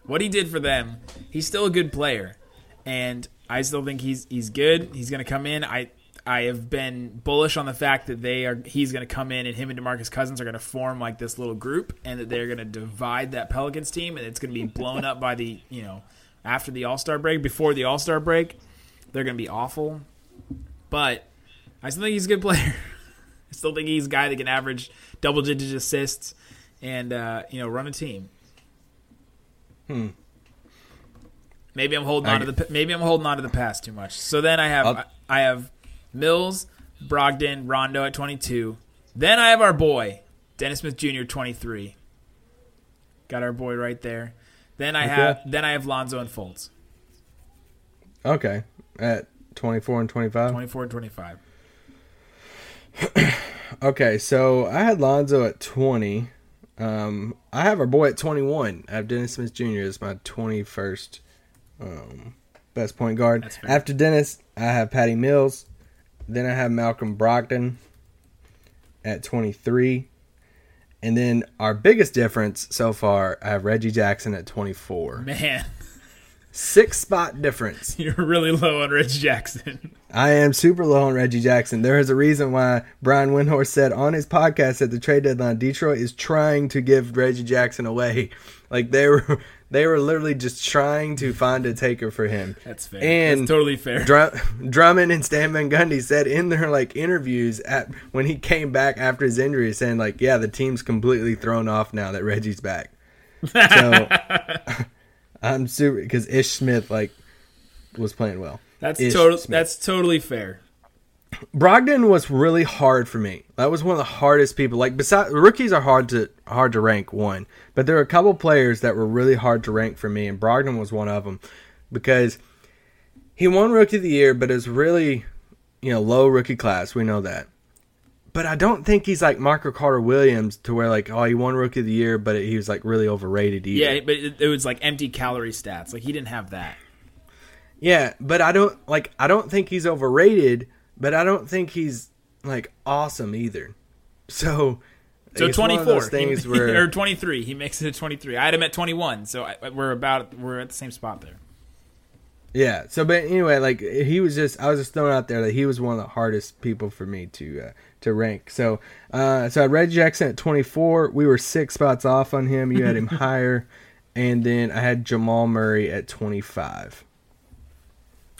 Speaker 3: what he did for them, he's still a good player, and I still think he's he's good. He's going to come in. I I have been bullish on the fact that they are he's going to come in and him and DeMarcus Cousins are going to form like this little group, and that they're going to divide that Pelicans team, and it's going to be blown up by the you know after the All Star break, before the All Star break, they're going to be awful, but I still think he's a good player. I still think he's a guy that can average double digit assists and uh, you know run a team.
Speaker 4: Hmm.
Speaker 3: Maybe I'm holding
Speaker 4: I
Speaker 3: on to the maybe I'm holding on to the past too much. So then I have
Speaker 4: I'll-
Speaker 3: I have Mills, Brogdon, Rondo at 22. Then I have our boy Dennis Smith Jr. 23. Got our boy right there. Then I
Speaker 4: Okay.
Speaker 3: have then I have Lonzo and Fultz
Speaker 4: Okay. At 24 and 25?
Speaker 3: 24 and 25.
Speaker 4: Okay, so I had Lonzo at 20. Um, I have our boy at 21. I have Dennis Smith Jr. as my 21st um, best point guard. After Dennis, I have Patty Mills. Then I have Malcolm Brogdon at 23. And then our biggest difference so far, I have Reggie Jackson at 24.
Speaker 3: Man,
Speaker 4: Six spot difference.
Speaker 3: you're really low on Rich Jackson.
Speaker 4: I am super low on Reggie Jackson. There is a reason why Brian Windhorst said on his podcast at the trade deadline, Detroit is trying to give Reggie Jackson away. Like they were, they were literally just trying to find a taker for him.
Speaker 3: That's fair.
Speaker 4: And
Speaker 3: That's totally fair.
Speaker 4: Drum, Drummond and Stan Van Gundy said in their like interviews at when he came back after his injury, saying like, "Yeah, the team's completely thrown off now that Reggie's back." So I'm super because Ish Smith like was playing well.
Speaker 3: That's total. That's totally fair.
Speaker 4: Brogdon was really hard for me. That was one of the hardest people. Like besides rookies are hard to hard to rank one, but there were a couple players that were really hard to rank for me, and Brogdon was one of them because he won rookie of the year, but it's really you know low rookie class. We know that, but I don't think he's like Marco Carter Williams to where like oh he won rookie of the year, but he was like really overrated either.
Speaker 3: Yeah, but it, it was like empty calorie stats. Like he didn't have that.
Speaker 4: Yeah, but I don't like I don't think he's overrated, but I don't think he's like awesome either. So
Speaker 3: So
Speaker 4: twenty four one
Speaker 3: twenty
Speaker 4: of those
Speaker 3: four
Speaker 4: things where
Speaker 3: or twenty three. He makes it at twenty three. I had him at twenty one. So I, we're about we're at the same spot there.
Speaker 4: Yeah. So, but anyway, like he was just, I was just throwing out there that he was one of the hardest people for me to uh, to rank. So, uh, so I had Reggie Jackson at 24. We were six spots off on him. You had him higher, and then I had Jamal Murray at 25.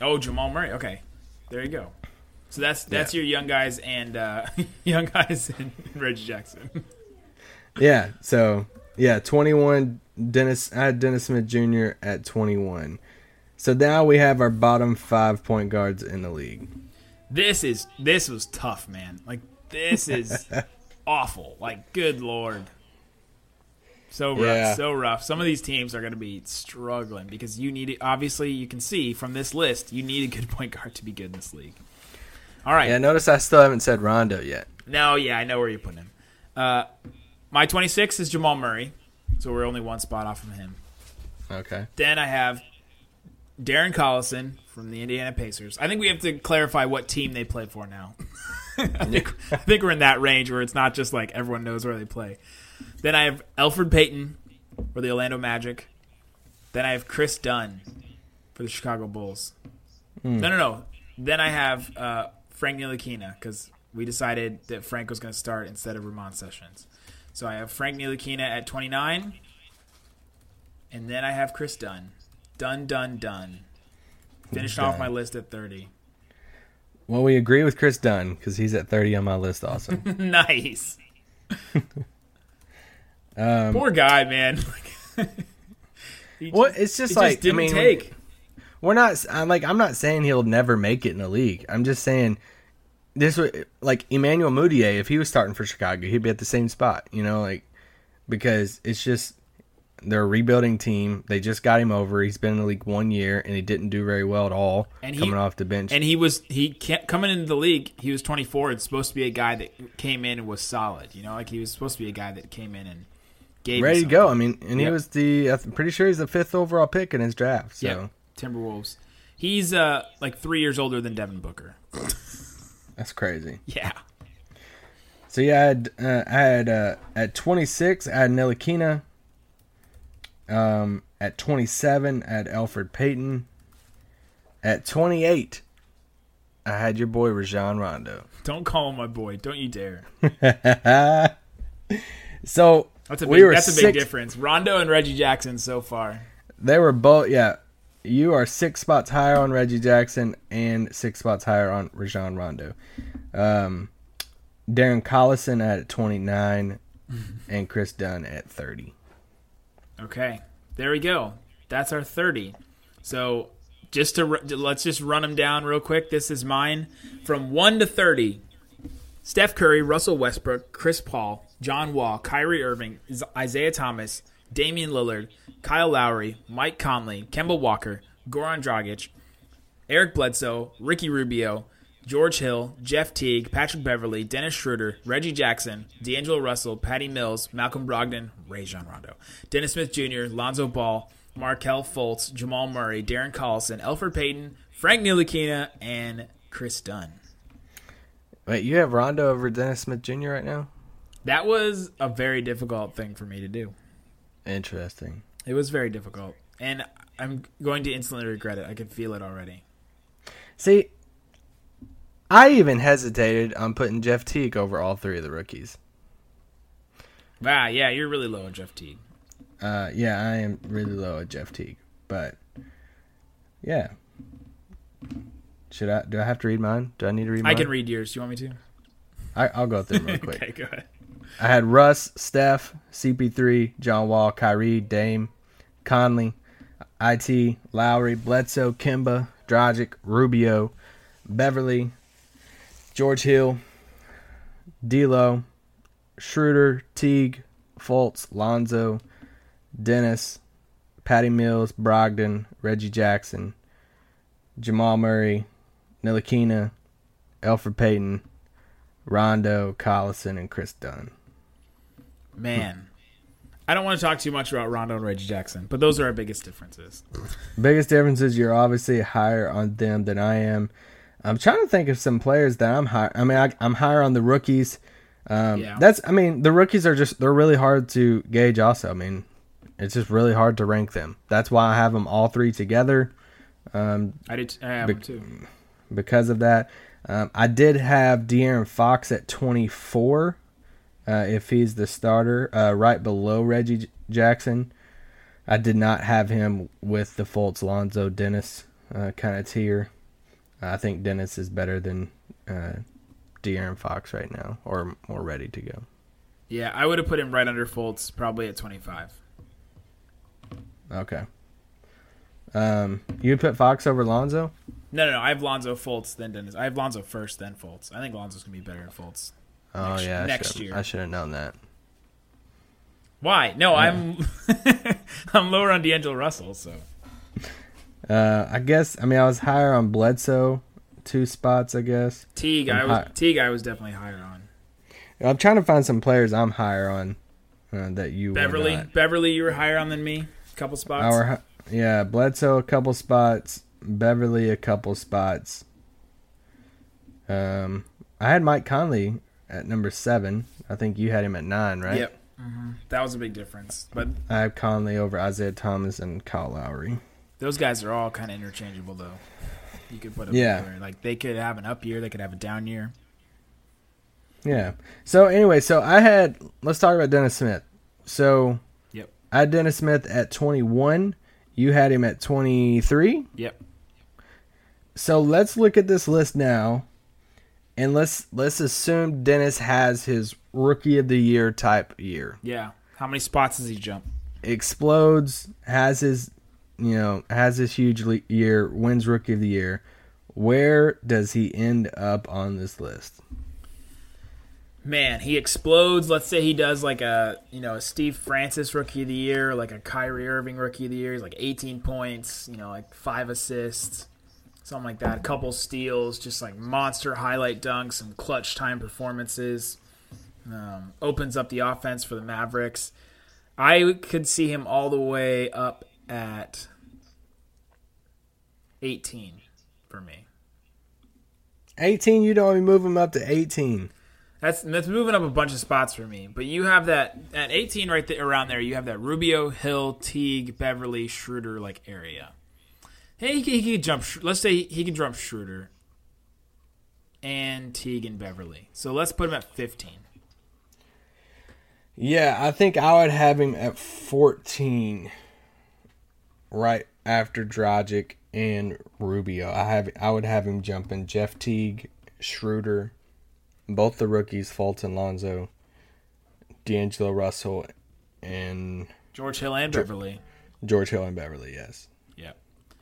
Speaker 3: Oh, Jamal Murray. Okay, there you go. So that's that's your young guys and uh, young guys and Reggie Jackson.
Speaker 4: Yeah. So yeah, 21. Dennis, I had Dennis Smith Jr. at 21. So now we have our bottom five point guards in the league.
Speaker 3: This is this was tough, man. Like this is awful. Like good lord. So rough,
Speaker 4: Yeah.
Speaker 3: so rough. Some of these teams are going to be struggling because you need it. Obviously, you can see from this list, you need a good point guard to be good in this league. All right.
Speaker 4: Yeah. Notice I still haven't said Rondo yet.
Speaker 3: No, yeah, I know where you're putting him. Uh, my 26 is Jamal Murray, so we're only one spot off of him.
Speaker 4: Okay.
Speaker 3: Then I have Darren Collison from the Indiana Pacers. I think we have to clarify what team they play for now. I, think, I think we're in that range where it's not just like everyone knows where they play. Then I have Elfrid Payton for the Orlando Magic. Then I have Kris Dunn for the Chicago Bulls. No, no, no. Then I have uh, Frank Ntilikina because we decided that Frank was going to start instead of Ramon Sessions. So I have Frank Ntilikina at 29. And then I have Kris Dunn. Done, done, done. Finished off my list at 30.
Speaker 4: Well, we agree with Kris Dunn because he's at 30 on my list also.
Speaker 3: nice.
Speaker 4: Um,
Speaker 3: Poor guy, man. He
Speaker 4: well, it's just
Speaker 3: he
Speaker 4: like
Speaker 3: didn't
Speaker 4: I mean,
Speaker 3: take.
Speaker 4: We're not. I'm like I'm not saying he'll never make it in the league. I'm just saying this would like Emmanuel Mudiay if he was starting for Chicago, he'd be at the same spot. You know, like because it's just they're a rebuilding team. They just got him over. He's been in the league one year and he didn't do very well at all.
Speaker 3: And he-
Speaker 4: coming off the bench.
Speaker 3: And he was he can't, coming into the league. He was 24 and supposed to be a guy that came in and was solid. You know, like he was supposed to be a guy that came in and gave
Speaker 4: ready to go. I mean, and he was the. I'm pretty sure he's the fifth overall pick in his draft. So
Speaker 3: Yeah, Timberwolves. He's uh like three years older than Devin Booker.
Speaker 4: that's crazy.
Speaker 3: Yeah.
Speaker 4: So yeah, I had, uh, I had uh, at 26, I had Ntilikina. Um, at 27, I had Elfrid Payton. At 28, I had your boy Rajon Rondo.
Speaker 3: Don't call him my boy. Don't you dare.
Speaker 4: So
Speaker 3: That's a
Speaker 4: we
Speaker 3: big,
Speaker 4: were
Speaker 3: that's a big difference. Rondo and Reggie Jackson so far.
Speaker 4: They were both yeah. You are six spots higher on Reggie Jackson and six spots higher on Rajon Rondo. Um, Darren Collison at 29 and Kris Dunn at 30.
Speaker 3: Okay, there we go. That's our thirty. So just to let's just run them down real quick. This is mine from one to thirty. Steph Curry, Russell Westbrook, Chris Paul, John Wall, Kyrie Irving, Isaiah Thomas, Damian Lillard, Kyle Lowry, Mike Conley, Kemba Walker, Goran Dragic, Eric Bledsoe, Ricky Rubio, George Hill, Jeff Teague, Patrick Beverley, Dennis Schroeder, Reggie Jackson, D'Angelo Russell, Patty Mills, Malcolm Brogdon, Rajon Rondo, Dennis Smith Jr., Lonzo Ball, Markelle Fultz, Jamal Murray, Darren Collison, Elfrid Payton, Frank Ntilikina, and Kris Dunn.
Speaker 4: Wait, you have Rondo over Dennis Smith Jr. right now?
Speaker 3: That was a very difficult thing for me to do.
Speaker 4: Interesting.
Speaker 3: It was very difficult. And I'm going to instantly regret it. I can feel it already.
Speaker 4: See, I even hesitated on putting Jeff Teague over all three of the rookies.
Speaker 3: Wow, yeah, you're really low on Jeff Teague.
Speaker 4: Uh, yeah, I am really low at Jeff Teague, but yeah. Should I? Do I have to read mine? Do I need to read? Mine?
Speaker 3: I can read yours. Do you want me to?
Speaker 4: I, I'll go through them real quick.
Speaker 3: Okay, go ahead.
Speaker 4: I had Russ, Steph, CP3, John Wall, Kyrie, Dame, Conley, IT, Lowry, Bledsoe, Kemba, Dragic, Rubio, Beverley, George Hill, D'Lo, Schroeder, Teague, Fultz, Lonzo, Dennis, Patty Mills, Brogdon, Reggie Jackson, Jamal Murray, Ntilikina, Elfrid Payton, Rondo, Collison, and Kris Dunn.
Speaker 3: Man. I don't want to talk too much about Rondo and Reggie Jackson, but those are our biggest differences.
Speaker 4: Biggest differences, you're obviously higher on them than I am. I'm trying to think of some players that I'm higher. I mean, I, I'm higher on the rookies. Um,
Speaker 3: Yeah.
Speaker 4: That's. I mean, the rookies are just they're really hard to gauge. Also, I mean, it's just really hard to rank them. That's why I have them all three together. um,
Speaker 3: I did. I have him too.
Speaker 4: because of that. Um, I did have De'Aaron Fox at 24 uh, if he's the starter, uh, right below Reggie J- Jackson. I did not have him with the Fultz Lonzo Dennis uh, kind of tier. I think Dennis is better than uh, De'Aaron Fox right now, or more ready to go.
Speaker 3: Yeah, I would have put him right under Fultz, probably at 25.
Speaker 4: Okay. Um, you put Fox over Lonzo?
Speaker 3: No, no, no. I have Lonzo Fultz, then Dennis. I have Lonzo first, then Fultz. I think Lonzo's gonna be better than Fultz.
Speaker 4: Oh
Speaker 3: Next-
Speaker 4: yeah, I
Speaker 3: next
Speaker 4: should've-
Speaker 3: year.
Speaker 4: I should have known that.
Speaker 3: Why? No, I'm I'm lower on D'Angelo Russell. So
Speaker 4: Uh, I guess I mean I was higher on Bledsoe, two spots. I guess
Speaker 3: Teague, I
Speaker 4: I'm
Speaker 3: was
Speaker 4: high-
Speaker 3: Teague, I was definitely higher on.
Speaker 4: I'm trying to find some players I'm higher on uh, that you were Beverley.
Speaker 3: Beverley, you were higher on than me. A couple spots.
Speaker 4: Our yeah, Bledsoe a couple spots, Beverley a couple spots. Um, I had Mike Conley at number seven. I think you had him at nine, right?
Speaker 3: Yep. Mm-hmm. That was a big difference. But
Speaker 4: I have Conley over Isaiah Thomas and Kyle Lowry.
Speaker 3: those guys are all kind of interchangeable, though. You could put them
Speaker 4: Yeah.
Speaker 3: Like they could have an up year, they could have a down year.
Speaker 4: Yeah. So anyway, so I had let's talk about Dennis Smith. So
Speaker 3: Yep.
Speaker 4: I had Dennis Smith at 21. You had him at 23.
Speaker 3: Yep.
Speaker 4: So let's look at this list now, and let's let's assume Dennis has his rookie of the year type year.
Speaker 3: Yeah. How many spots does he jump?
Speaker 4: Explodes, has his you know has his huge le- year, wins rookie of the year. Where does he end up on this list?
Speaker 3: Man, he explodes. Let's say he does like a you know a Steve Francis rookie of the year, like a Kyrie Irving rookie of the year. He's like 18 points, you know, like five assists, something like that. A couple steals, just like monster highlight dunks, some clutch time performances. Um, opens up the offense for the Mavericks. I could see him all the way up at 18 for me.
Speaker 4: 18. You don't move him up to 18.
Speaker 3: That's that's moving up a bunch of spots for me. But you have that at 18 right there around there. You have that Rubio, Hill, Teague, Beverley, Schroeder like area. Hey, he, can- he can jump. Let's say he can jump Schroeder and Teague and Beverley. So let's put him at 15.
Speaker 4: Yeah, I think I would have him at 14 right after Dragic and Rubio. I have I would have him jumping Jeff Teague, Schroeder, both the rookies, Fulton Lonzo, D'Angelo Russell, and
Speaker 3: George Hill and Beverley.
Speaker 4: George Hill and Beverly, yes.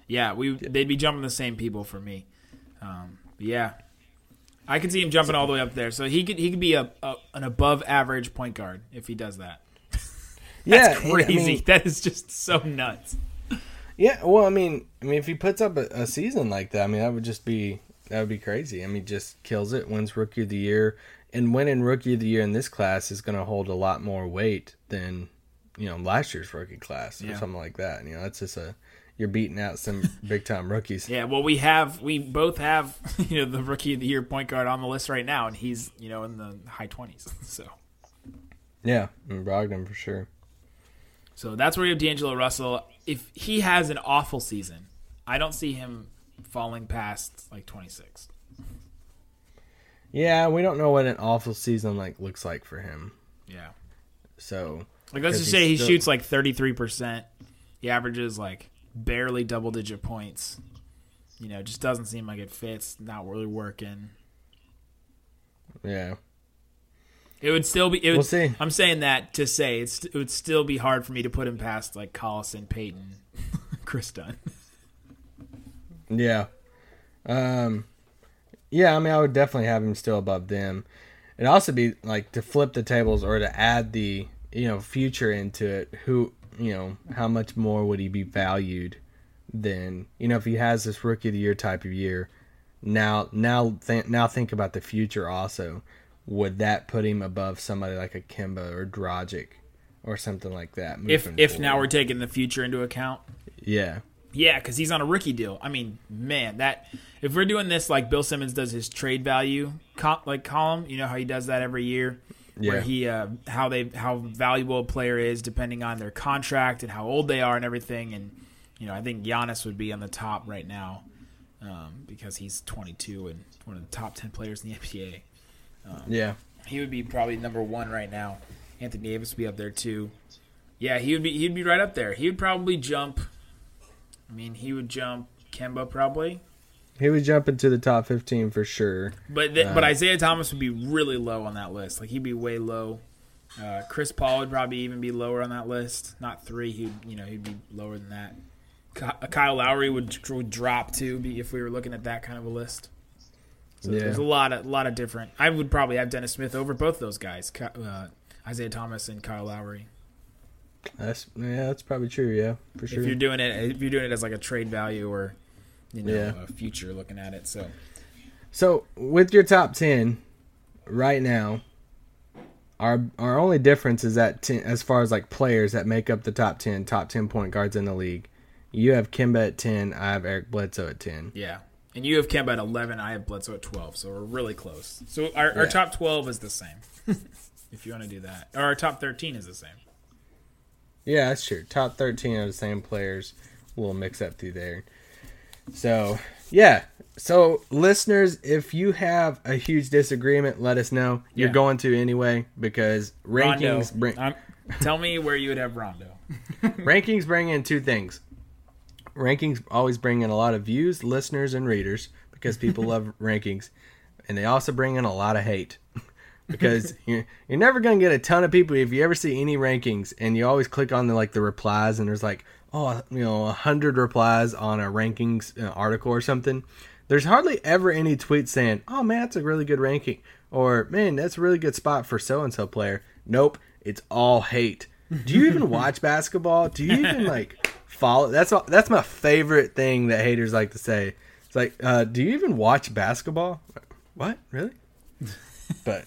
Speaker 3: Yeah, yeah. We they'd be jumping the same people for me. Um, yeah, I could see him jumping all the way up there. So he could he could be a, a an above average point guard if he does that. That's
Speaker 4: yeah,
Speaker 3: crazy.
Speaker 4: I mean,
Speaker 3: that is just so nuts.
Speaker 4: yeah, well, I mean, I mean, if he puts up a, a season like that, I mean, that would just be that would be crazy. I mean, just kills it, wins Rookie of the Year, and winning Rookie of the Year in this class is going to hold a lot more weight than you know last year's rookie class or
Speaker 3: Yeah.
Speaker 4: something like that. You know, it's just a you're beating out some big time rookies.
Speaker 3: Yeah, well, we have we both have you know the rookie of the year point guard on the list right now, and he's you know in the high twenties. So
Speaker 4: Yeah, and Brogdon for sure.
Speaker 3: so that's where you have D'Angelo Russell. If he has an awful season, I don't see him falling past like twenty six.
Speaker 4: Yeah, we don't know what an awful season like looks like for him.
Speaker 3: Yeah,
Speaker 4: So
Speaker 3: like let's just say he
Speaker 4: still-
Speaker 3: shoots like thirty three percent. He averages like barely double digit points. You know, just doesn't seem like it fits. Not really working.
Speaker 4: yeah,
Speaker 3: It would still be. It would,
Speaker 4: We'll see.
Speaker 3: I'm saying that to say it's, it would still be hard for me to put him past like Collison, Payton, Kris Dunn.
Speaker 4: yeah, um, yeah. I mean, I would definitely have him still above them. It'd also be like to flip the tables or to add the you know future into it. Who you know how much more would he be valued than you know if he has this rookie of the year type of year? Now, now, th- now think about the future. Also, would that put him above somebody like a Kemba or Dragic or something like that?
Speaker 3: If if now we're taking the future into account,
Speaker 4: yeah,
Speaker 3: yeah, because he's on a rookie deal. I mean, man, that if we're doing this like Bill Simmons does his trade value co- like column, you know how he does that every year.
Speaker 4: Yeah.
Speaker 3: Where he uh, how they how valuable a player is depending on their contract and how old they are and everything and you know, I think Giannis would be on the top right now um, because he's 22 and one of the top 10 players in the NBA.
Speaker 4: Yeah.
Speaker 3: He would be probably number one right now. Anthony Davis would be up there too. Yeah, he would be. He'd be right up there. He would probably jump. I mean, he would jump Kemba probably,
Speaker 4: He would jump into the top 15 for sure.
Speaker 3: but th- but Isaiah Thomas would be really low on that list. Like he'd be way low. Uh, Chris Paul would probably even be lower on that list. Not three. He'd you know he'd be lower than that. Kyle Lowry would, would drop too if we were looking at that kind of a list. So
Speaker 4: Yeah.
Speaker 3: there's a lot of lot of different. I would probably have Dennis Smith over both those guys, uh, Isaiah Thomas and Kyle Lowry.
Speaker 4: That's yeah, that's probably true. Yeah, for sure.
Speaker 3: If you're doing it, if you're doing it as like a trade value or you know
Speaker 4: Yeah.
Speaker 3: future looking at it. So
Speaker 4: So with your top ten right now, our our only difference is that 10, as far as like players that make up the top ten, top ten point guards in the league. You have Kemba at ten. I have Eric Bledsoe at ten.
Speaker 3: yeah, and you have Kemba at 11. I have Bledsoe at 12. So we're really close. So our, our top 12 is the same. if you want to do that, or our top 13 is the same.
Speaker 4: Yeah, that's true. Top thirteen are the same players. A little mix up through there. So yeah. So listeners, if you have a huge disagreement, let us know. You're
Speaker 3: Yeah.
Speaker 4: going to anyway because
Speaker 3: Rondo,
Speaker 4: rankings bring
Speaker 3: I'm- tell me where you would have Rondo.
Speaker 4: rankings bring in two things. Rankings always bring in a lot of views, listeners, and readers because people love rankings, and they also bring in a lot of hate because you're, you're never gonna get a ton of people if you ever see any rankings and you always click on the like the replies and there's like oh you know a hundred replies on a rankings uh, article or something. There's hardly ever any tweets saying, "Oh man, that's a really good ranking," or "Man, that's a really good spot for so and so player." Nope, it's all hate. Do you even watch basketball? Do you even like follow? That's all, that's my favorite thing that haters like to say. It's like, uh, do you even watch basketball? What really? but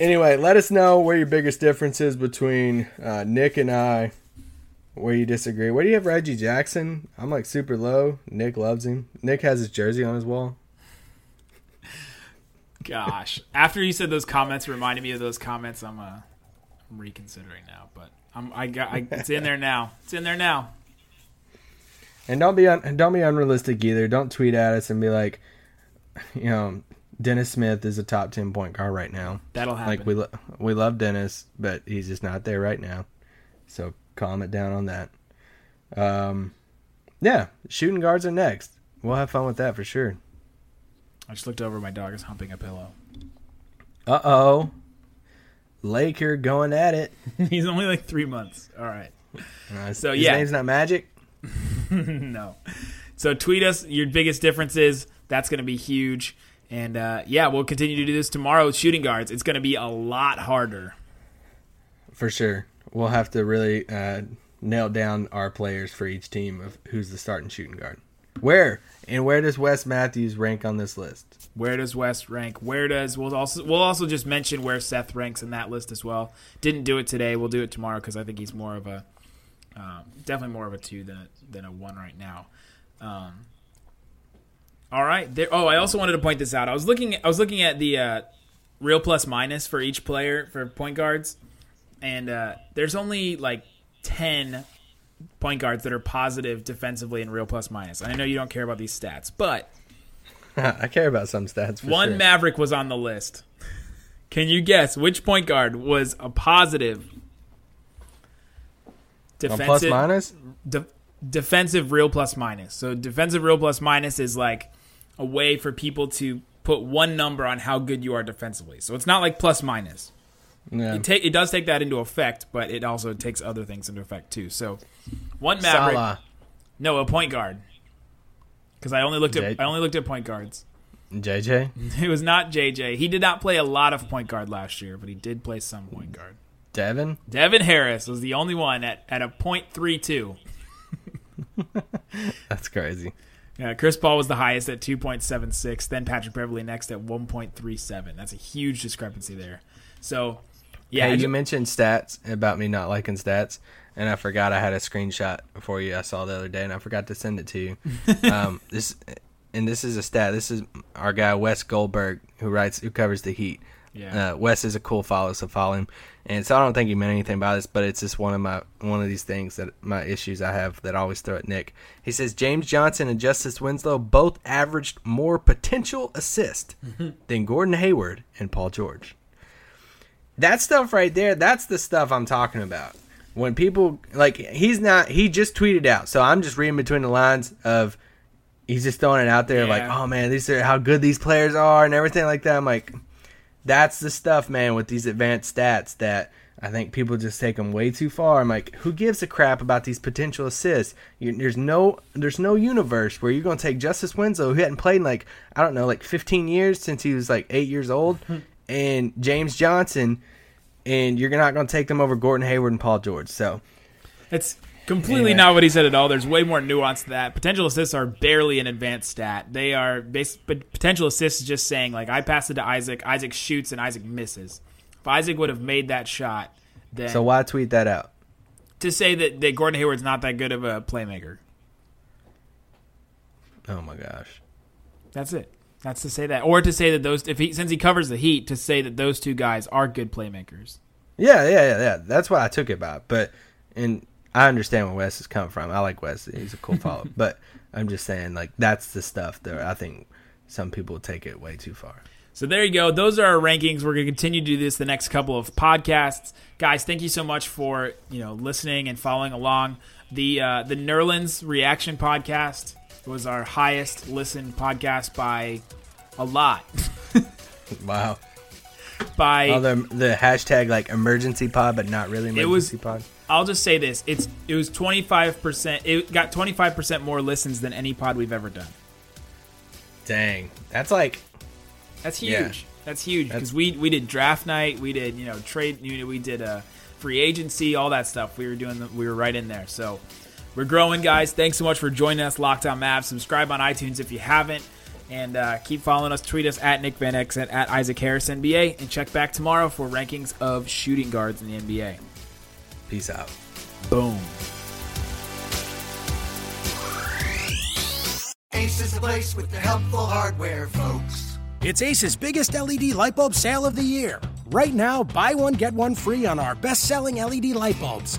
Speaker 4: anyway, let us know where your biggest difference is between uh, Nick and I. Where you disagree? Where do you have Reggie Jackson? I'm like super low. Nick loves him. Nick has his jersey on his wall.
Speaker 3: Gosh, after you said those comments, reminded me of those comments. I'm uh, I'm reconsidering now, but I'm I got I, it's in there now. It's in there now.
Speaker 4: And don't be un- don't be unrealistic either. Don't tweet at us and be like, you know, Dennis Smith is a top ten point guard right now.
Speaker 3: That'll happen.
Speaker 4: Like we lo- we love Dennis, but he's just not there right now. So it down on that. Um, yeah, shooting guards are next. We'll have fun with that for sure.
Speaker 3: I just looked over. My dog is humping a pillow.
Speaker 4: Uh oh, Laker going at it.
Speaker 3: He's only like three months. All right.
Speaker 4: Uh,
Speaker 3: So,
Speaker 4: his
Speaker 3: yeah.
Speaker 4: name's not Magic.
Speaker 3: no. So tweet us your biggest differences. That's going to be huge. And uh, yeah, we'll continue to do this tomorrow with shooting guards. It's going to be a lot harder.
Speaker 4: For sure. We'll have to really uh, nail down our players for each team of who's the starting shooting guard. Where and where does Wes Matthews rank on this list?
Speaker 3: Where does West rank? Where does we'll also we'll also just mention where Seth ranks in that list as well. Didn't do it today. We'll do it tomorrow because I think he's more of a um, definitely more of a two than a, than a one right now. Um, all right. There, oh, I also wanted to point this out. I was looking. I was looking at the uh, real plus minus for each player for point guards, and uh, there's only like ten point guards that are positive defensively in real plus minus. And I know you don't care about these stats, but
Speaker 4: I care about some stats. For
Speaker 3: one
Speaker 4: sure.
Speaker 3: Maverick was on the list. Can you guess which point guard was a positive defensive
Speaker 4: plus minus.
Speaker 3: de- defensive real plus minus? So defensive real plus minus is like a way for people to put one number on how good you are defensively. So it's not like plus minus.
Speaker 4: Yeah.
Speaker 3: It take it does take that into effect, but it also takes other things into effect too. So one Maverick,
Speaker 4: Salah,
Speaker 3: no, a point guard. Because I only looked at
Speaker 4: Jay-
Speaker 3: I only looked at point guards.
Speaker 4: JJ.
Speaker 3: It was not JJ. He did not play a lot of point guard last year, but he did play some point guard.
Speaker 4: Devin.
Speaker 3: Devin Harris was the only one at, at a point three two.
Speaker 4: That's crazy.
Speaker 3: Yeah, Chris Paul was the highest at two point seven six. Then Patrick Beverley next at one point three seven. That's a huge discrepancy there. So, yeah,
Speaker 4: hey, you mentioned stats about me not liking stats, and I forgot I had a screenshot for you. I saw the other day, and I forgot to send it to you. um, this and this is a stat. This is our guy Wes Goldberg who writes who covers the Heat.
Speaker 3: Yeah.
Speaker 4: Uh, Wes is a cool follow, so follow him. And so I don't think he meant anything by this, but it's just one of my one of these things that my issues I have that I always throw at Nick. He says James Johnson and Justice Winslow both averaged more potential assist than Gordon Hayward and Paul George. That stuff right there, that's the stuff I'm talking about. When people like he's not he just tweeted out, so I'm just reading between the lines of he's just throwing it out there like, oh man, these are how good these players are and everything like that. I'm like, that's the stuff, man, with these advanced stats that I think people just take them way too far. I'm like, who gives a crap about these potential assists? You, there's no, there's no universe where you're gonna take Justice Winslow, who hadn't played in like I don't know, like 15 years since he was like eight years old, and James Johnson, and you're not gonna take them over Gordon Hayward and Paul George. So
Speaker 3: It's completely
Speaker 4: Anyway.
Speaker 3: not what he said at all. There's way more nuance to that. Potential assists are barely an advanced stat. They are base, but potential assists is just saying like I pass it to Isaac, Isaac shoots and Isaac misses. If Isaac would have made that shot, then
Speaker 4: so why tweet that out?
Speaker 3: to say that, that Gordon Hayward's not that good of a playmaker.
Speaker 4: Oh my gosh.
Speaker 3: That's it. That's to say that, or to say that those if he since he covers the Heat, to say that those two guys are good playmakers.
Speaker 4: Yeah, yeah, yeah, yeah. That's what I took it about. But and I understand where Wes is coming from. I like Wes; he's a cool follow. but I'm just saying, like that's the stuff that I think some people take it way too far.
Speaker 3: So there you go. Those are our rankings. We're going to continue to do this the next couple of podcasts, guys. Thank you so much for you know listening and following along. The uh, the Nerlens reaction podcast was our highest listened podcast by a lot.
Speaker 4: Wow.
Speaker 3: By
Speaker 4: the the hashtag like emergency pod, but not really emergency
Speaker 3: was-
Speaker 4: pod.
Speaker 3: I'll just say this: it's it was twenty five percent. It got twenty five percent more listens than any pod we've ever done.
Speaker 4: Dang, that's like
Speaker 3: That's huge.
Speaker 4: Yeah.
Speaker 3: That's huge because we we did draft night, we did you know trade, you know, we did uh, free agency, all that stuff. We were doing, the, we were right in there. So we're growing, guys. Thanks so much for joining us, Lockdown Mavs. Subscribe on iTunes if you haven't, and uh, keep following us. Tweet us at Nick Van X and at Isaac Harris NBA, and check back tomorrow for rankings of shooting guards in the NBA.
Speaker 4: peace out.
Speaker 3: Boom.
Speaker 6: Ace is the place with the helpful hardware, folks.
Speaker 7: It's Ace's biggest LED light bulb sale of the year. Right now, buy one, get one free on our best selling LED light bulbs.